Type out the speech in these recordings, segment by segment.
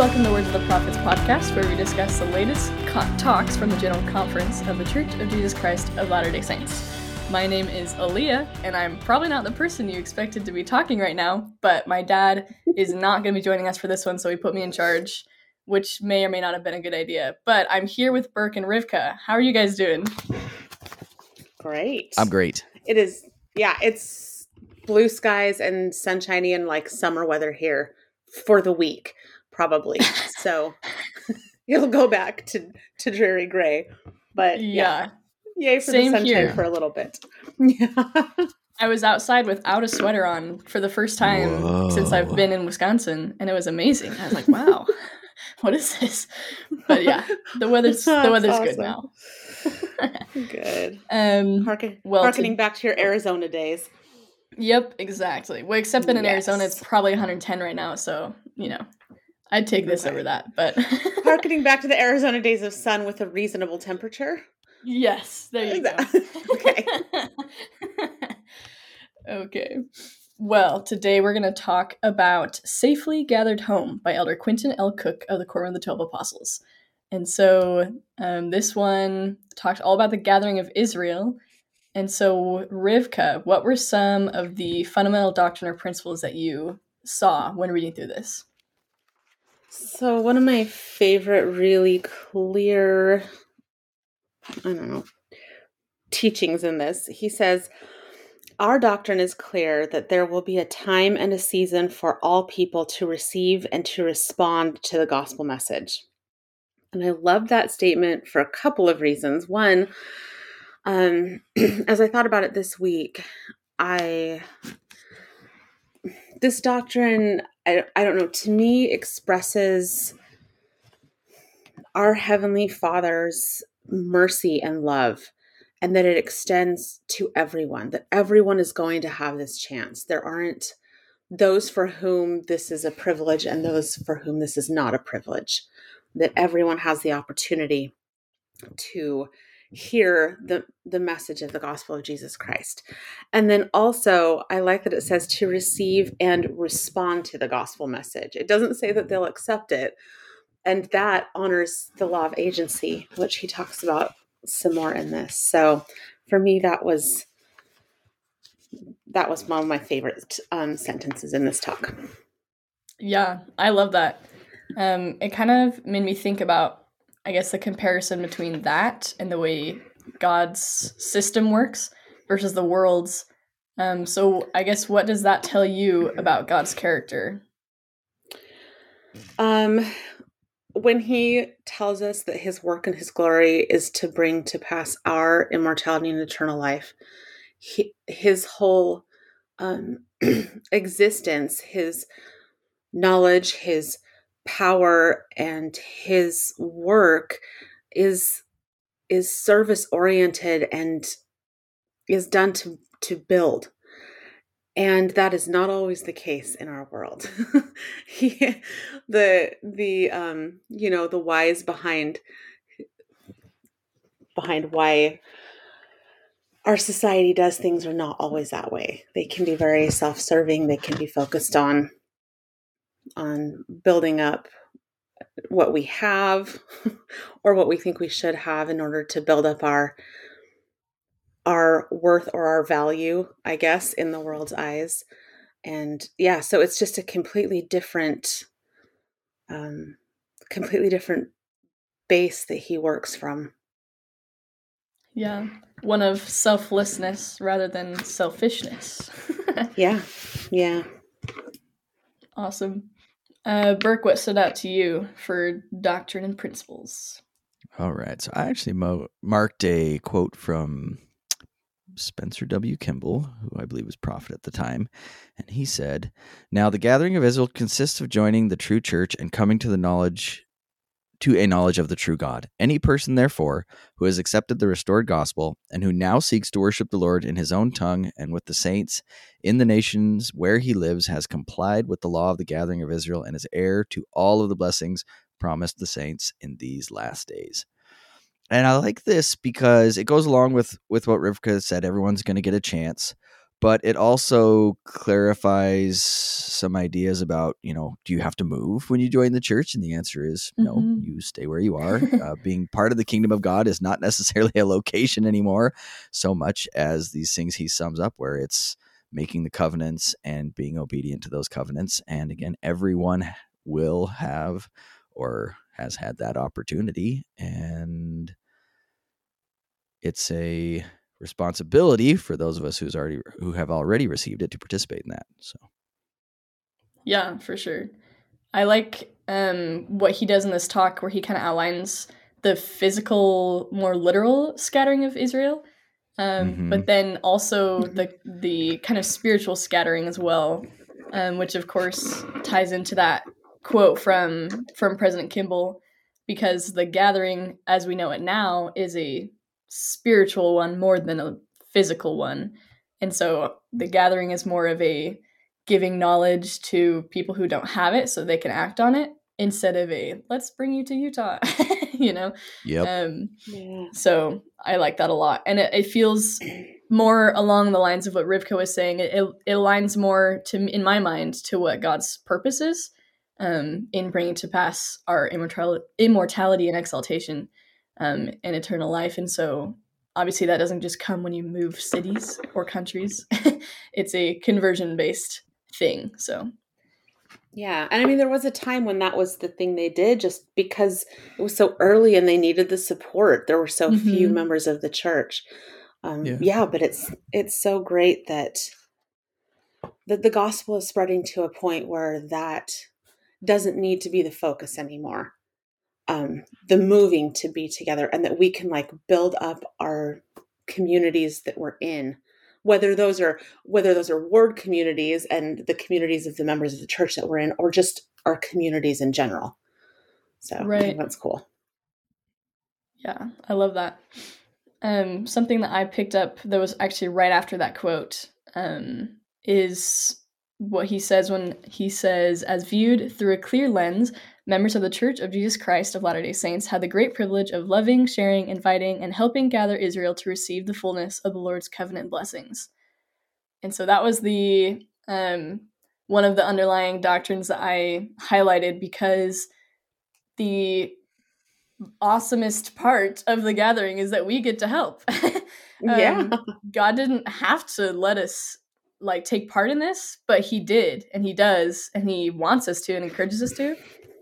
Welcome to the Words of the Prophets podcast, where we discuss the latest co- talks from the General Conference of the Church of Jesus Christ of Latter day Saints. My name is Alia, and I'm probably not the person you expected to be talking right now, but my dad is not going to be joining us for this one, so he put me in charge, which may or may not have been a good idea. But I'm here with Burke and Rivka. How are you guys doing? Great. I'm great. It is, yeah, it's blue skies and sunshiny and like summer weather here for the week, probably. so it'll go back to, to dreary gray. But yeah, Yeah. yay for Same the sunshine here. for a little bit. Yeah. I was outside without a sweater on for the first time since I've been in Wisconsin, and it was amazing. I was like, "Wow, what is this?" But yeah, the weather's the That's weather's good now. Good. um, Harken, Well, to- back to your Arizona days. yep, exactly. Well, except that in Arizona it's probably 110 right now, so you know, I'd take this over that. But Harkening back to the Arizona days of sun with a reasonable temperature. yes, there you go. Okay. okay. Well, today we're going to talk about Safely Gathered Home by Elder Quentin L. Cook of the Quorum of the Twelve Apostles. And so um, this one talked all about the gathering of Israel. And so, Rivka, what were some of the fundamental doctrine or principles that you saw when reading through this? So, one of my favorite, really clear, I don't know, teachings in this, he says, Our doctrine is clear that there will be a time and a season for all people to receive and to respond to the gospel message. And I love that statement for a couple of reasons. One, um, as I thought about it this week, I this doctrine I, I don't know to me expresses our heavenly father's mercy and love and that it extends to everyone that everyone is going to have this chance. There aren't those for whom this is a privilege and those for whom this is not a privilege that everyone has the opportunity to hear the the message of the gospel of Jesus Christ. And then also I like that it says to receive and respond to the gospel message. It doesn't say that they'll accept it. And that honors the law of agency, which he talks about some more in this. So for me that was that was one of my favorite um, sentences in this talk. Yeah, I love that. Um, it kind of made me think about, I guess, the comparison between that and the way God's system works versus the world's. Um, so, I guess, what does that tell you about God's character? Um, when he tells us that his work and his glory is to bring to pass our immortality and eternal life, he, his whole um, existence, his knowledge, his power, and his work is is service oriented and is done to to build. And that is not always the case in our world. He, the the um you know the whys behind behind why our society does things are not always that way. They can be very self-serving. They can be focused on on building up what we have or what we think we should have in order to build up our our worth or our value, I guess, in the world's eyes. And yeah, so it's just a completely different, um, completely different base that he works from. Yeah, one of selflessness rather than selfishness. Yeah, yeah. Awesome. Uh, Burke, what stood out to you for doctrine and principles? All right. So I actually mo- marked a quote from Spencer W. Kimball, who I believe was prophet at the time, and he said, "Now the gathering of Israel consists of joining the true church and coming to the knowledge to a knowledge of the true God. Any person, therefore, who has accepted the restored gospel and who now seeks to worship the Lord in his own tongue and with the saints in the nations where he lives has complied with the law of the gathering of Israel and is heir to all of the blessings promised the saints in these last days. And I like this because it goes along with with what Rivka said everyone's going to get a chance but it also clarifies some ideas about you know do you have to move when you join the church? And the answer is no mm-hmm. you stay where you are. Uh, being part of the kingdom of god is not necessarily a location anymore so much as these things he sums up where it's making the covenants and being obedient to those covenants. And again everyone will have or has had that opportunity and it's a responsibility for those of us who's already who have already received it to participate in that. So yeah, for sure. I like um, what he does in this talk where he kind of outlines the physical, more literal scattering of Israel, um, mm-hmm. but then also the the kind of spiritual scattering as well, um, which of course ties into that quote from from President Kimball, because the gathering as we know it now is a spiritual one more than a physical one. And so the gathering is more of a giving knowledge to people who don't have it so they can act on it instead of a let's bring you to Utah, you know? Yep. Um, yeah. So I like that a lot. And it, it, feels more along the lines of what Rivka was saying. It, it, it aligns more to, in my mind, to what God's purpose is um, in bringing to pass our immortality, immortality and exaltation um, and eternal life. And so obviously that doesn't just come when you move cities or countries. it's a conversion based thing. So yeah. And I mean there was a time when that was the thing they did just because it was so early and they needed the support. There were so mm-hmm. few members of the church. Um, yeah. yeah, but it's it's so great that that the gospel is spreading to a point where that doesn't need to be the focus anymore um, the moving to be together and that we can like build up our communities that we're in. Whether those are whether those are ward communities and the communities of the members of the church that we're in or just our communities in general. So right. that's cool. Yeah i love that. Um, something that i picked up that was actually right after that quote um, is what he says when he says as viewed through a clear lens members of the Church of Jesus Christ of Latter day Saints had the great privilege of loving, sharing, inviting, and helping gather Israel to receive the fullness of the Lord's covenant blessings. And so that was the um, one of the underlying doctrines that I highlighted because the awesomest part of the gathering is that we get to help. um, yeah. God didn't have to let us like take part in this, but he did and he does and he wants us to and encourages us to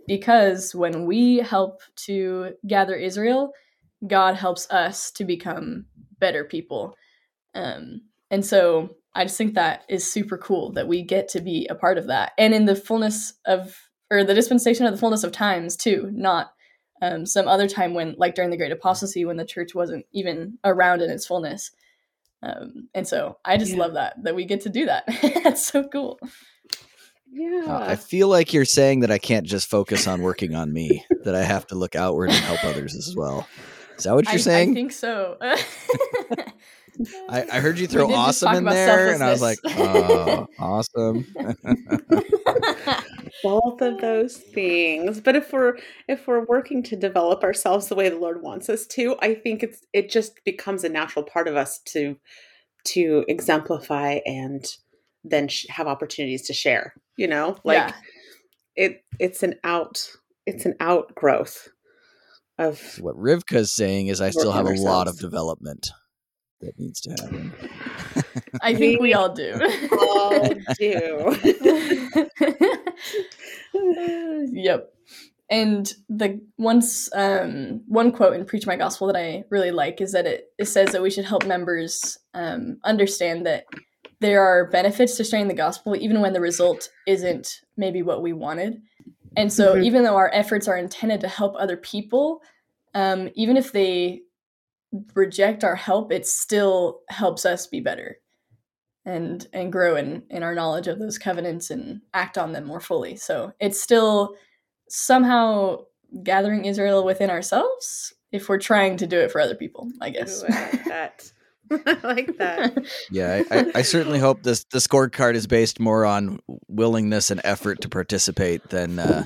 because when we help to gather Israel, God helps us to become better people. Um, and so I just think that is super cool that we get to be a part of that. And in the fullness of, or the dispensation of the fullness of times too, not um, some other time when, like during the Great Apostasy, when the church wasn't even around in its fullness. Um, and so I just yeah. love that, that we get to do that. That's so cool. Yeah. Uh, I feel like you're saying that I can't just focus on working on me, that I have to look outward and help others as well. Is that what you're I, saying? I think so. I, I, heard you throw awesome in there, and I was like, oh, awesome. Both of those things. But if we're if we're working to develop ourselves the way the Lord wants us to, I think it's it just becomes a natural part of us to to exemplify and then sh- have opportunities to share you know like yeah. it it's an out it's an outgrowth of what Rivka's saying is I still have a lot of development that needs to happen. I think we all do. all do. yep. And the once um, one quote in Preach My Gospel that I really like is that it, it says that we should help members um, understand that there are benefits to sharing the gospel even when the result isn't maybe what we wanted and so mm-hmm. even though our efforts are intended to help other people um, even if they reject our help, it still helps us be better and and grow in in our knowledge of those covenants and act on them more fully. So it's still somehow gathering Israel within ourselves if we're trying to do it for other people, I guess. Ooh, I like that. I like that. Yeah, I, I, I certainly hope this the scorecard is based more on willingness and effort to participate than uh,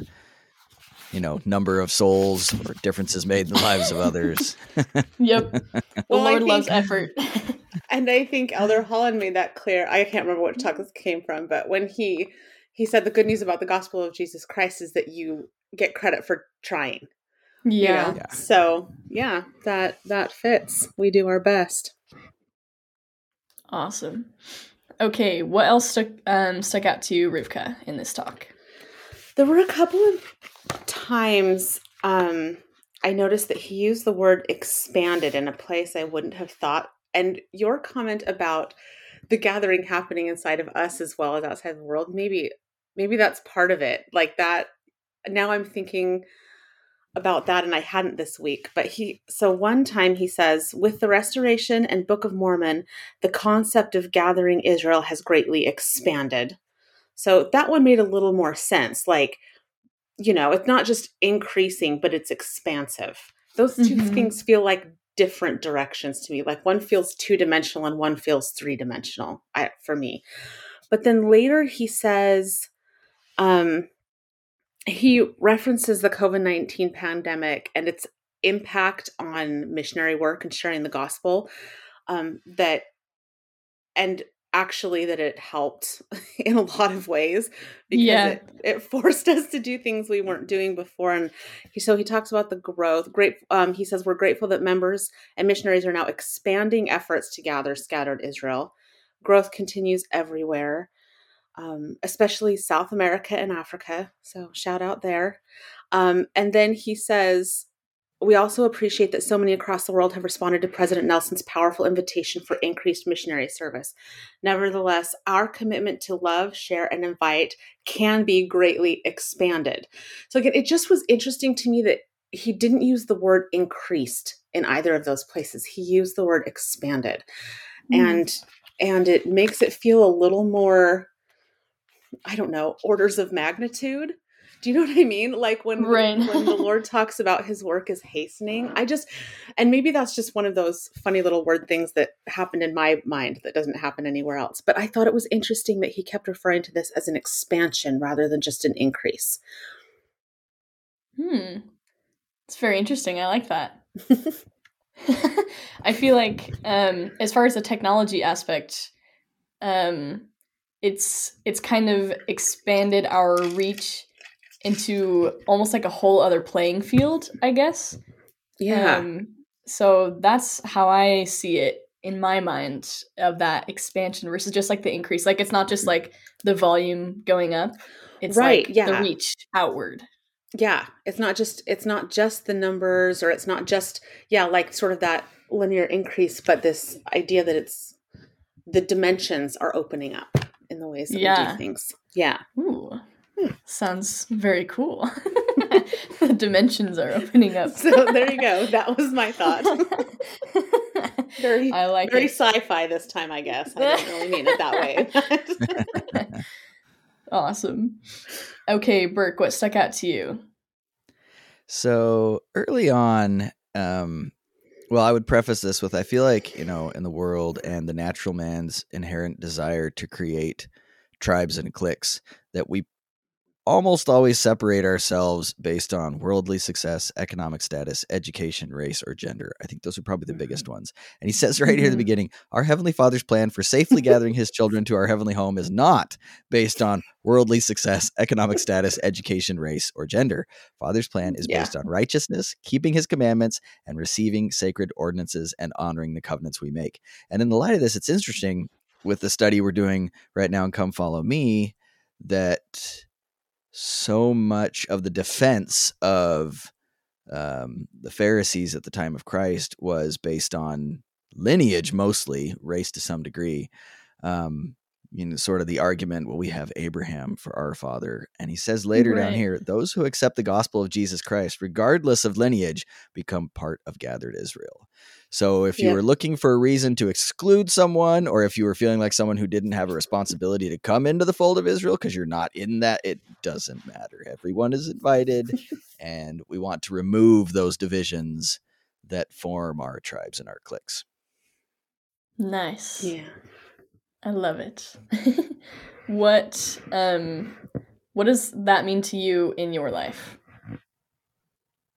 you know number of souls or differences made in the lives of others. yep, the Well, I Lord loves effort. And I think Elder Holland made that clear. I can't remember what talk this came from, but when he he said the good news about the gospel of Jesus Christ is that you get credit for trying. you yeah. know? Yeah. So yeah, that that fits. We do our best. Awesome. Okay, what else stuck um, stuck out to you, Rivka, in this talk? There were a couple of times um, I noticed that he used the word expanded in a place I wouldn't have thought. And your comment about the gathering happening inside of us as well as outside the world, maybe maybe that's part of it. Like that now I'm thinking about that and I hadn't this week. But he so one time he says, with the restoration and Book of Mormon, the concept of gathering Israel has greatly expanded. So that one made a little more sense. Like, you know, it's not just increasing, but it's expansive. Those 2 Mhm. things feel like different directions to me. Like one feels two dimensional and one feels three dimensional for me. But then later he says, um, he references the COVID 19 pandemic and its impact on missionary work and sharing the gospel. Um, that, and actually that it helped in a lot of ways because Yeah. it, it forced us to do things we weren't doing before and he, so he talks about the growth great um, he says we're grateful that members and missionaries are now expanding efforts to gather scattered israel growth continues everywhere um, especially south america and africa so shout out there um, and then he says we also appreciate that so many across the world have responded to President Nelson's powerful invitation for increased missionary service. Nevertheless, our commitment to love, share, and invite can be greatly expanded. So, again, it just was interesting to me that he didn't use the word increased in either of those places. He used the word expanded. And and it makes it feel a little more I don't know, orders of magnitude. Do you know what I mean? Like when, the- Right. when the Lord talks about his work is hastening, I just, and maybe that's just one of those funny little word things that happened in my mind that doesn't happen anywhere else. But I thought it was interesting that he kept referring to this as an expansion rather than just an increase. Hmm. It's very interesting. I like that. I feel like um as far as the technology aspect, um it's it's kind of expanded our reach into almost like a whole other playing field, I guess. Yeah. Um, so that's how I see it in my mind of that expansion versus just like the increase. Like it's not just like the volume going up. It's Right, like yeah. the reach outward. yeah it's not just it's not just the numbers or it's not just yeah like sort of that linear increase but this idea that it's the dimensions are opening up the ways that we Yeah. do things yeah Ooh. Sounds very cool. the dimensions are opening up. so there you go that was my thought very I like very it. sci-fi this time i guess i don't really mean it that way Awesome. Okay, Burke, what stuck out to you? So early on, um, well, I would preface this with I feel like, you know, in the world and the natural man's inherent desire to create tribes and cliques, that we almost always separate ourselves based on worldly success, economic status, education, race, or gender. I think those are probably the biggest ones. And he says right here at the Mhm. beginning Our Heavenly Father's plan for safely gathering his children to our heavenly home is not based on worldly success, economic status, education, race, or gender. Father's plan is Yeah. based on righteousness, keeping his commandments, and receiving sacred ordinances and honoring the covenants we make. And in the light of this, it's interesting with the study we're doing right now and Come Follow Me that so much of the defense of um, the Pharisees at the time of Christ was based on lineage, mostly race to some degree. Um, you know, sort of the argument, well, we have Abraham for our father. And he says later down here, those who accept the gospel of Jesus Christ, regardless of lineage, become part of gathered Israel. So if you Yeah. were looking for a reason to exclude someone, or if you were feeling like someone who didn't have a responsibility to come into the fold of Israel because you're not in that, it doesn't matter. Everyone is invited, and we want to remove those divisions that form our tribes and our cliques. Nice. Yeah. I love it. what um what does that mean to you in your life?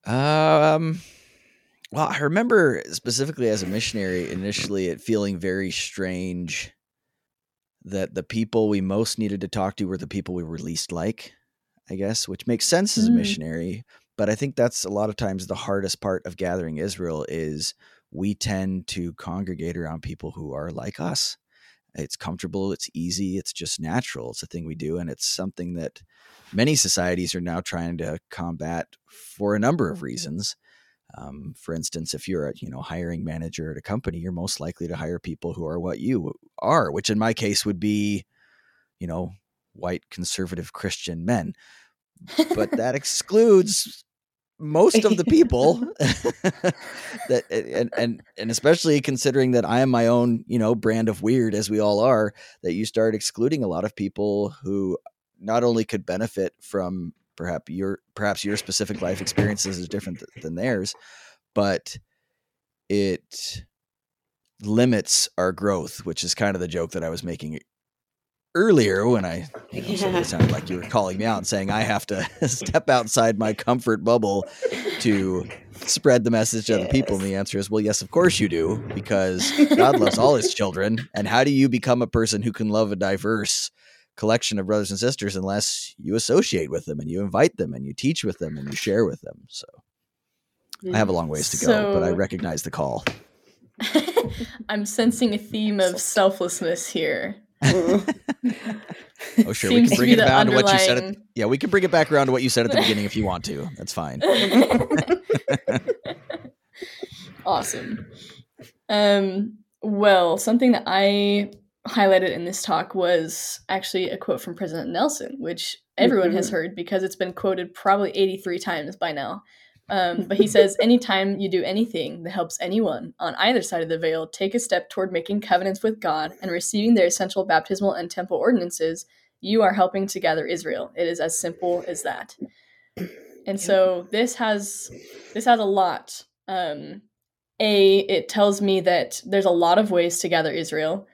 Um, well, I remember specifically as a missionary initially it feeling very strange that the people we most needed to talk to were the people we were least like, I guess, which makes sense as a Mm. missionary. But I think that's a lot of times the hardest part of gathering Israel is we tend to congregate around people who are like us. It's comfortable, it's easy, it's just natural. It's a thing we do, and it's something that many societies are now trying to combat for a number of reasons. Um, for instance, if you're a you know hiring manager at a company, you're most likely to hire people who are what you are, which in my case would be, you know, white conservative Christian men. But that excludes most of the people that and and and especially considering that I am my own, you know, brand of weird as we all are, that you start excluding a lot of people who not only could benefit from perhaps your perhaps your specific life experiences is different th- than theirs, but it limits our growth, which is kind of the joke that I was making earlier when I you know, Yeah. of sounded like you were calling me out and saying I have to step outside my comfort bubble to spread the message to other people. And the answer is, well, yes, of course you do, because God loves all his children. And how do you become a person who can love a diverse collection of brothers and sisters unless you associate with them and you invite them and you teach with them and you share with them? So I have a long ways to go, but I recognize the call. I'm sensing a theme of selflessness here. Oh, sure. we Seems can to bring it around to what you said. At, yeah, we can bring it back around to what you said at the beginning if you want to. That's fine. awesome. Um, well, something that I highlighted in this talk was actually a quote from President Nelson, which everyone has heard because it's been quoted probably 83 times by now. Um, but he says, anytime you do anything that helps anyone on either side of the veil take a step toward making covenants with God and receiving their essential baptismal and temple ordinances, you are helping to gather Israel. It is as simple as that. And so this has this has a lot. Um, a it tells me that there's a lot of ways to gather Israel.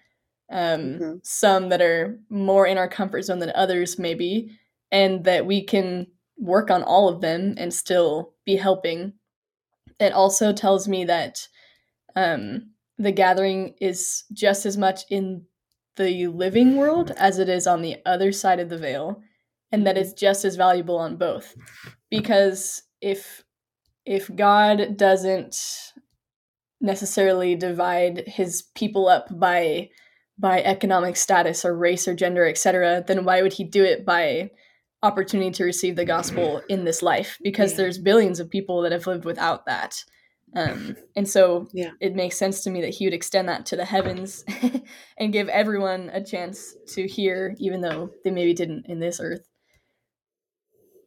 Um, Mhm. Some that are more in our comfort zone than others, maybe, and that we can work on all of them and still be helping. It also tells me that um, the gathering is just as much in the living world as it is on the other side of the veil, and that it's just as valuable on both. Because if if God doesn't necessarily divide his people up by by economic status or race or gender, etc., then why would he do it by opportunity to receive the gospel in this life? Because Yeah. there's billions of people that have lived without that. Um, and so Yeah. it makes sense to me that he would extend that to the heavens and give everyone a chance to hear, even though they maybe didn't in this earth.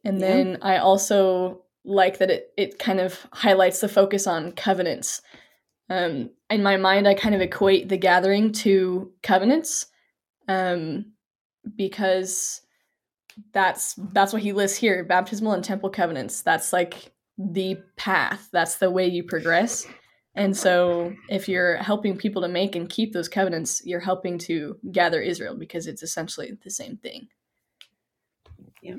And Yeah. then I also like that it, it kind of highlights the focus on covenants. Um, in my mind, I kind of equate the gathering to covenants um, because that's that's what he lists here baptismal and temple covenants. That's like the path. That's the way you progress. And so if you're helping people to make and keep those covenants you're helping to gather israel because it's essentially the same thing. Yeah,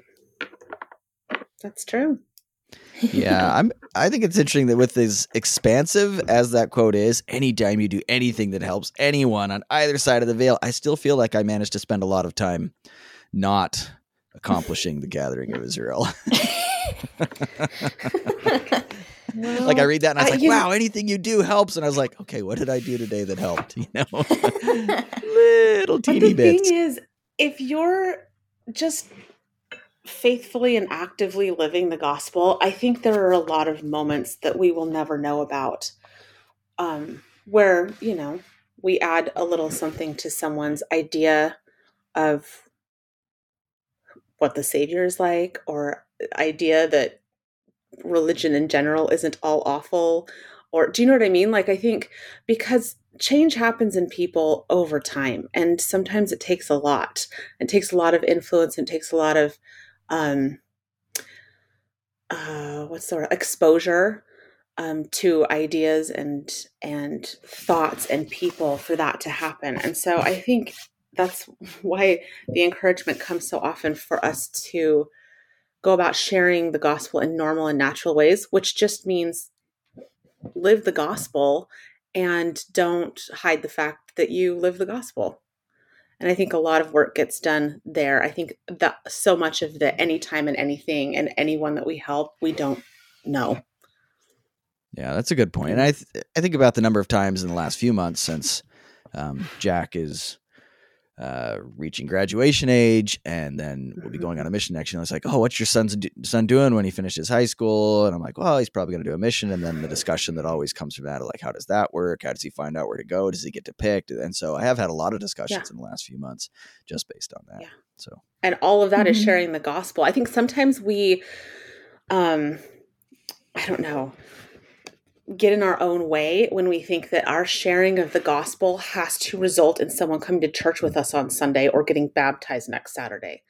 That's true. Yeah, I'm. I think it's interesting that with as expansive as that quote is, anytime you do anything that helps anyone on either side of the veil, I still feel like I managed to spend a lot of time not accomplishing the gathering of Israel. like I read that and I was I- like, know- "Wow, anything you do helps." And I was like, "Okay, what did I do today that helped?" You know, little But teeny the bits. thing is, if you're just faithfully and actively living the gospel, I think there are a lot of moments that we will never know about. Um, where, you know, we add a little something to someone's idea of what the Savior is like, or idea that religion in general isn't all awful, or do you know what i mean like i think because change happens in people over time and sometimes it takes a lot it takes a lot of influence and takes a lot of um uh what's the word exposure um, to ideas and and thoughts and people for that to happen and so i think that's why the encouragement comes so often for us to go about sharing the gospel in normal and natural ways which just means live the gospel and don't hide the fact that you live the gospel. And I think a lot of work gets done there. I think that so much of the anytime and anything and anyone that we help, we don't know. Yeah, that's a good point. And I th- I think about the number of times in the last few months since um, Jack is uh, reaching graduation age, and then we'll be going on a mission next year. And it's like, oh, what's your son's do- son doing when he finishes high school? And I'm like, well, he's probably going to do a mission. And then the discussion that always comes from that, like, how does that work? How does he find out where to go? Does he get to pick? And so I have had a lot of discussions yeah. in the last few months just based on that. Yeah. So, and all of that mm-hmm. is sharing the gospel. I think sometimes we, um, I don't know get in our own way when we think that our sharing of the gospel has to result in someone coming to church with us on Sunday or getting baptized next Saturday.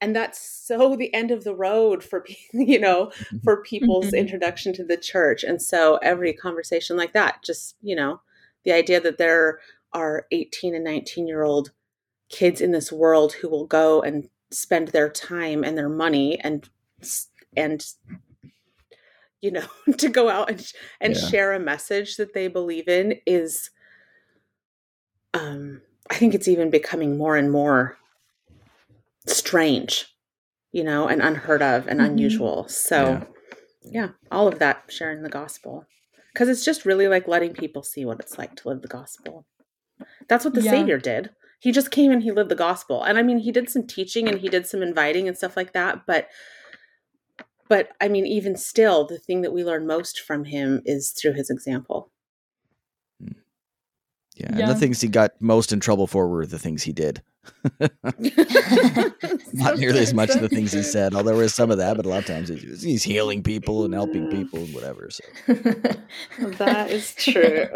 And that's so the end of the road for you know mm-hmm. for people's mm-hmm. introduction to the church. And so every conversation like that just, you know, the idea that there are 18 and 19 year old kids in this world who will go and spend their time and their money and and you know to go out and and yeah. share a message that they believe in is um i think it's even becoming more and more strange you know and unheard of and mm-hmm. unusual so yeah. yeah all of that sharing the gospel because it's just really like letting people see what it's like to live the gospel that's what the yeah. savior did he just came and he lived the gospel and i mean he did some teaching and he did some inviting and stuff like that but but I mean, even still, the thing that we learn most from him is through his example. Hmm. Yeah, yeah. and the things he got most in trouble for were the things he did. Not nearly as much of the things he said, although there was some of that, but a lot of times he's, he's healing people and helping people and whatever. So that is true.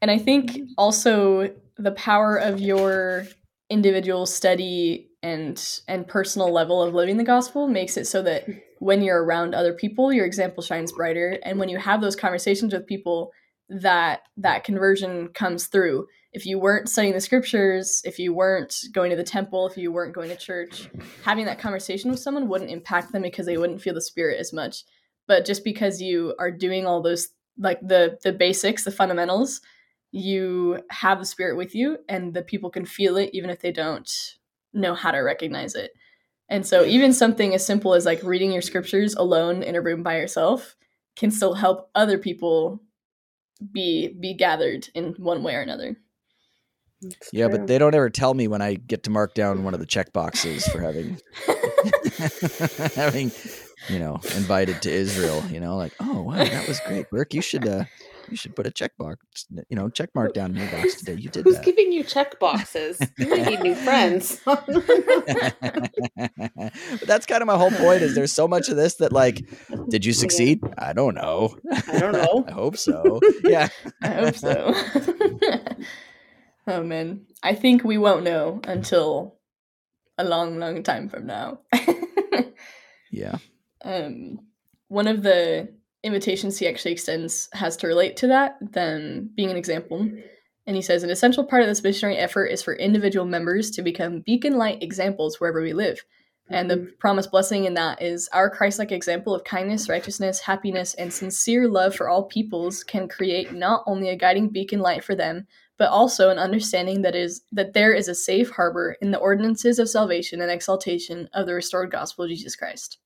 and I think also the power of your individual study and and personal level of living the gospel makes it so that when you're around other people your example shines brighter. And when you have those conversations with people that that conversion comes through. If you weren't studying the scriptures if you weren't going to the temple if you weren't going to church having that conversation with someone wouldn't impact them because they wouldn't feel the spirit as much. But just because you are doing all those like the the basics the fundamentals you have the spirit with you and the people can feel it even if they don't know how to recognize it. And so even something as simple as like reading your scriptures alone in a room by yourself can still help other people be be gathered in one way or another. That's yeah, true. but they don't ever tell me when I get to mark down one of the check boxes for having having you know invited to Israel. You know, like oh wow, that was great, Burke. You should uh, you should put a check box, you know, check mark down in your box today. You did Who's that. giving you check boxes? you need new friends. but that's kind of my whole point is there's so much of this that like, did you succeed? I don't know. I don't know. I hope so. Yeah. I hope so. oh man. I think we won't know until a long, long time from now. yeah. Um one of the invitations he actually extends has to relate to that, them being an example. And he says an essential part of this missionary effort is for individual members to become beacon light examples wherever we live. And the mm-hmm. promised blessing in that is our Christ like example of kindness, righteousness, happiness, and sincere love for all peoples can create not only a guiding beacon light for them, but also an understanding that is that there is a safe harbor in the ordinances of salvation and exaltation of the restored gospel of Jesus Christ.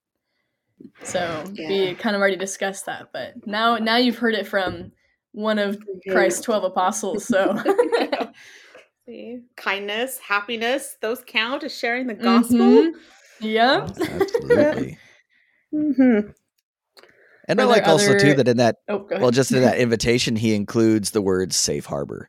So yeah. we kind of already discussed that, but now now you've heard it from one of Christ's twelve apostles. So See? kindness, happiness, those count as sharing the gospel. Mm-hmm. Yeah, absolutely. mm-hmm. And I like other... also too that in that oh, well, just in that invitation, he includes the words "safe harbor."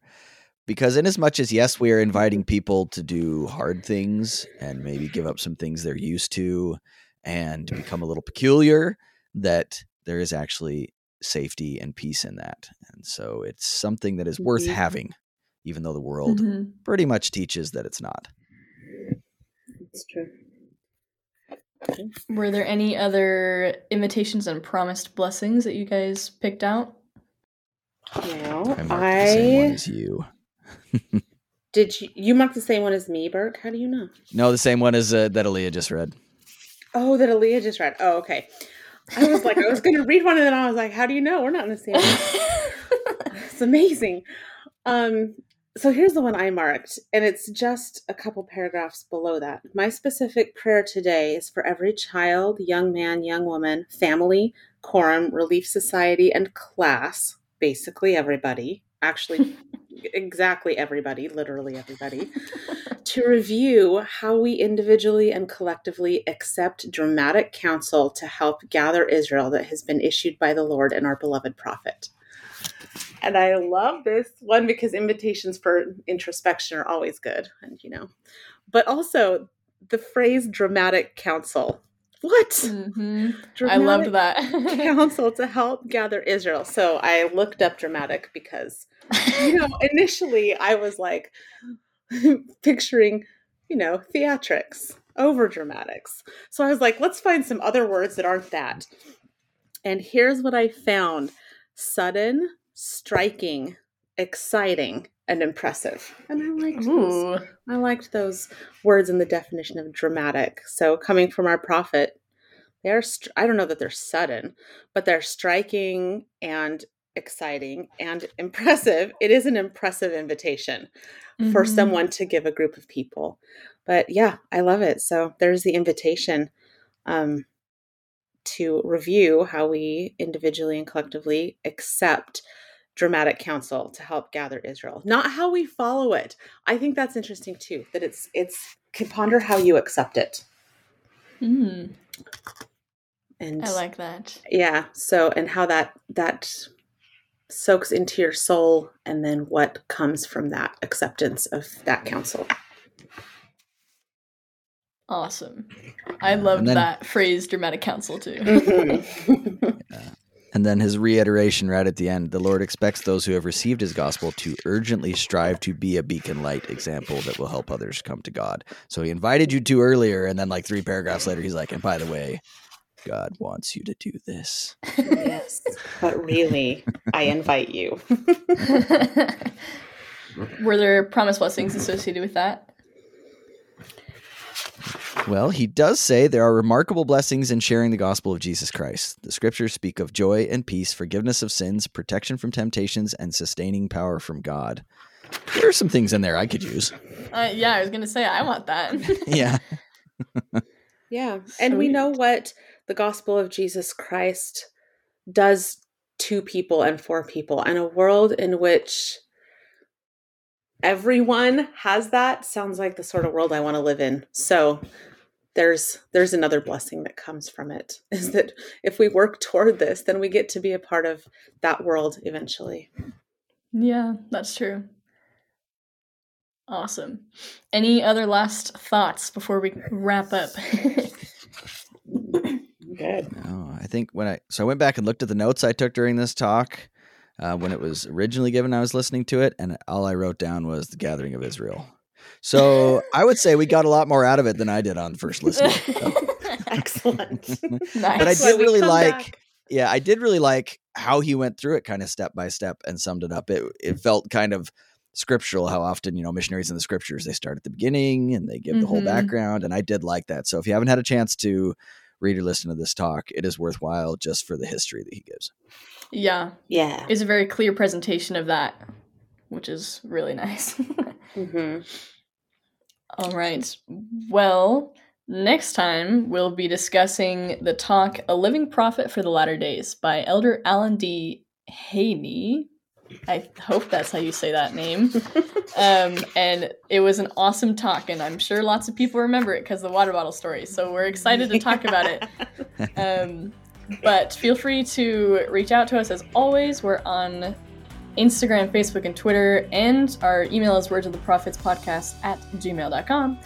Because in as much as yes, we are inviting people to do hard things and maybe give up some things they're used to, and become a little peculiar that there is actually safety and peace in that. And so it's something that is worth Mhm. having, even though the world Mhm. pretty much teaches that it's not. It's true. Were there any other invitations and promised blessings that you guys picked out? No, I marked the same one I as you. did. You, you marked the same one as me, Burke. How do you know? No, the same one as uh, that Alia just read. Oh, that Alia just read. Oh, okay. I was like, I was going to read one, and then I was like, how do you know? We're not in the same. it's amazing. Um, so here's the one I marked, and it's just a couple paragraphs below that. My specific prayer today is for every child, young man, young woman, family, quorum, relief society, and class. Basically, everybody. Actually, exactly everybody, literally everybody, to review how we individually and collectively accept dramatic counsel to help gather Israel that has been issued by the Lord and our beloved prophet. And I love this one because invitations for introspection are always good, and you know, but also the phrase dramatic counsel. What? Mhm. I loved that. counsel to help gather Israel. So I looked up dramatic because, you know, initially I was like picturing, you know, theatrics, over dramatics. So I was like, let's find some other words that aren't that. And here's what I found sudden, striking, exciting, and impressive. And I liked those. I liked those words in the definition of dramatic. So coming from our prophet, they're str- I don't know that they're sudden, but they're striking and exciting and impressive. It is an impressive invitation for Mhm. someone to give a group of people. But yeah, I love it. So there's the invitation um, to review how we individually and collectively accept dramatic counsel to help gather Israel, not how we follow it. I think that's interesting too. That it's it's can ponder how you accept it, Mm, and I like that. yeah. So and how that that soaks into your soul, and then what comes from that acceptance of that counsel. Awesome. I loved then- that phrase dramatic counsel too. Mhm. And then his reiteration right at the end the Lord expects those who have received his gospel to urgently strive to be a beacon light example that will help others come to God. So he invited you to earlier, and then like three paragraphs later, he's like, and by the way, God wants you to do this. yes, but really, I invite you. Were there promise blessings associated with that? Well, he does say there are remarkable blessings in sharing the gospel of Jesus Christ. The scriptures speak of joy and peace, forgiveness of sins, protection from temptations, and sustaining power from God. There are some things in there I could use. Uh, yeah, I was gonna say I want that. Yeah. Yeah. And we know what the gospel of Jesus Christ does to people and for people. And a world in which everyone has that sounds like the sort of world I want to live in. So there's there's another blessing that comes from it is that if we work toward this, then we get to be a part of that world eventually. yeah, that's true. Awesome. Any other last thoughts before we wrap up? Good. No, I think when I so I went back and looked at the notes I took during this talk uh, when it was originally given. I was listening to it, and all I wrote down was the gathering of Israel. So I would say we got a lot more out of it than I did on first listening. So- Excellent. nice. but I did really like, back. yeah, I did really like how he went through it, kind of step by step, and summed it up. It it felt kind of scriptural. How often you know missionaries in the scriptures they start at the beginning and they give the whole Mhm. background, and I did like that. So if you haven't had a chance to read or listen to this talk, it is worthwhile just for the history that he gives. yeah, Yeah. it's a very clear presentation of that, which is really nice. hmm All right. Well, next time we'll be discussing the talk A Living Prophet for the Latter Days by Elder Alan D. Haynie. I hope that's how you say that name. Um, and it was an awesome talk, and I'm sure lots of people remember it because the water bottle story. So we're excited to talk about it. Um, but feel free to reach out to us as always. We're on Instagram, Facebook, and Twitter, and our email is words of the prophets podcast at gmail.com.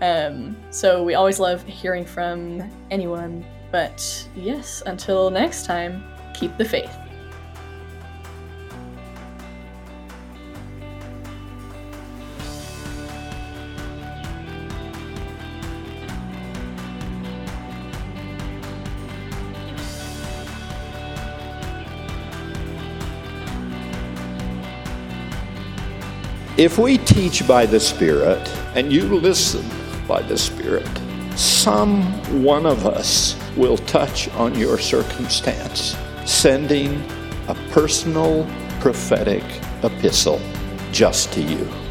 Um, so we always love hearing from anyone. But yes, until next time, keep the faith. If we teach by the Spirit and you listen by the Spirit, some one of us will touch on your circumstance, sending a personal prophetic epistle just to you.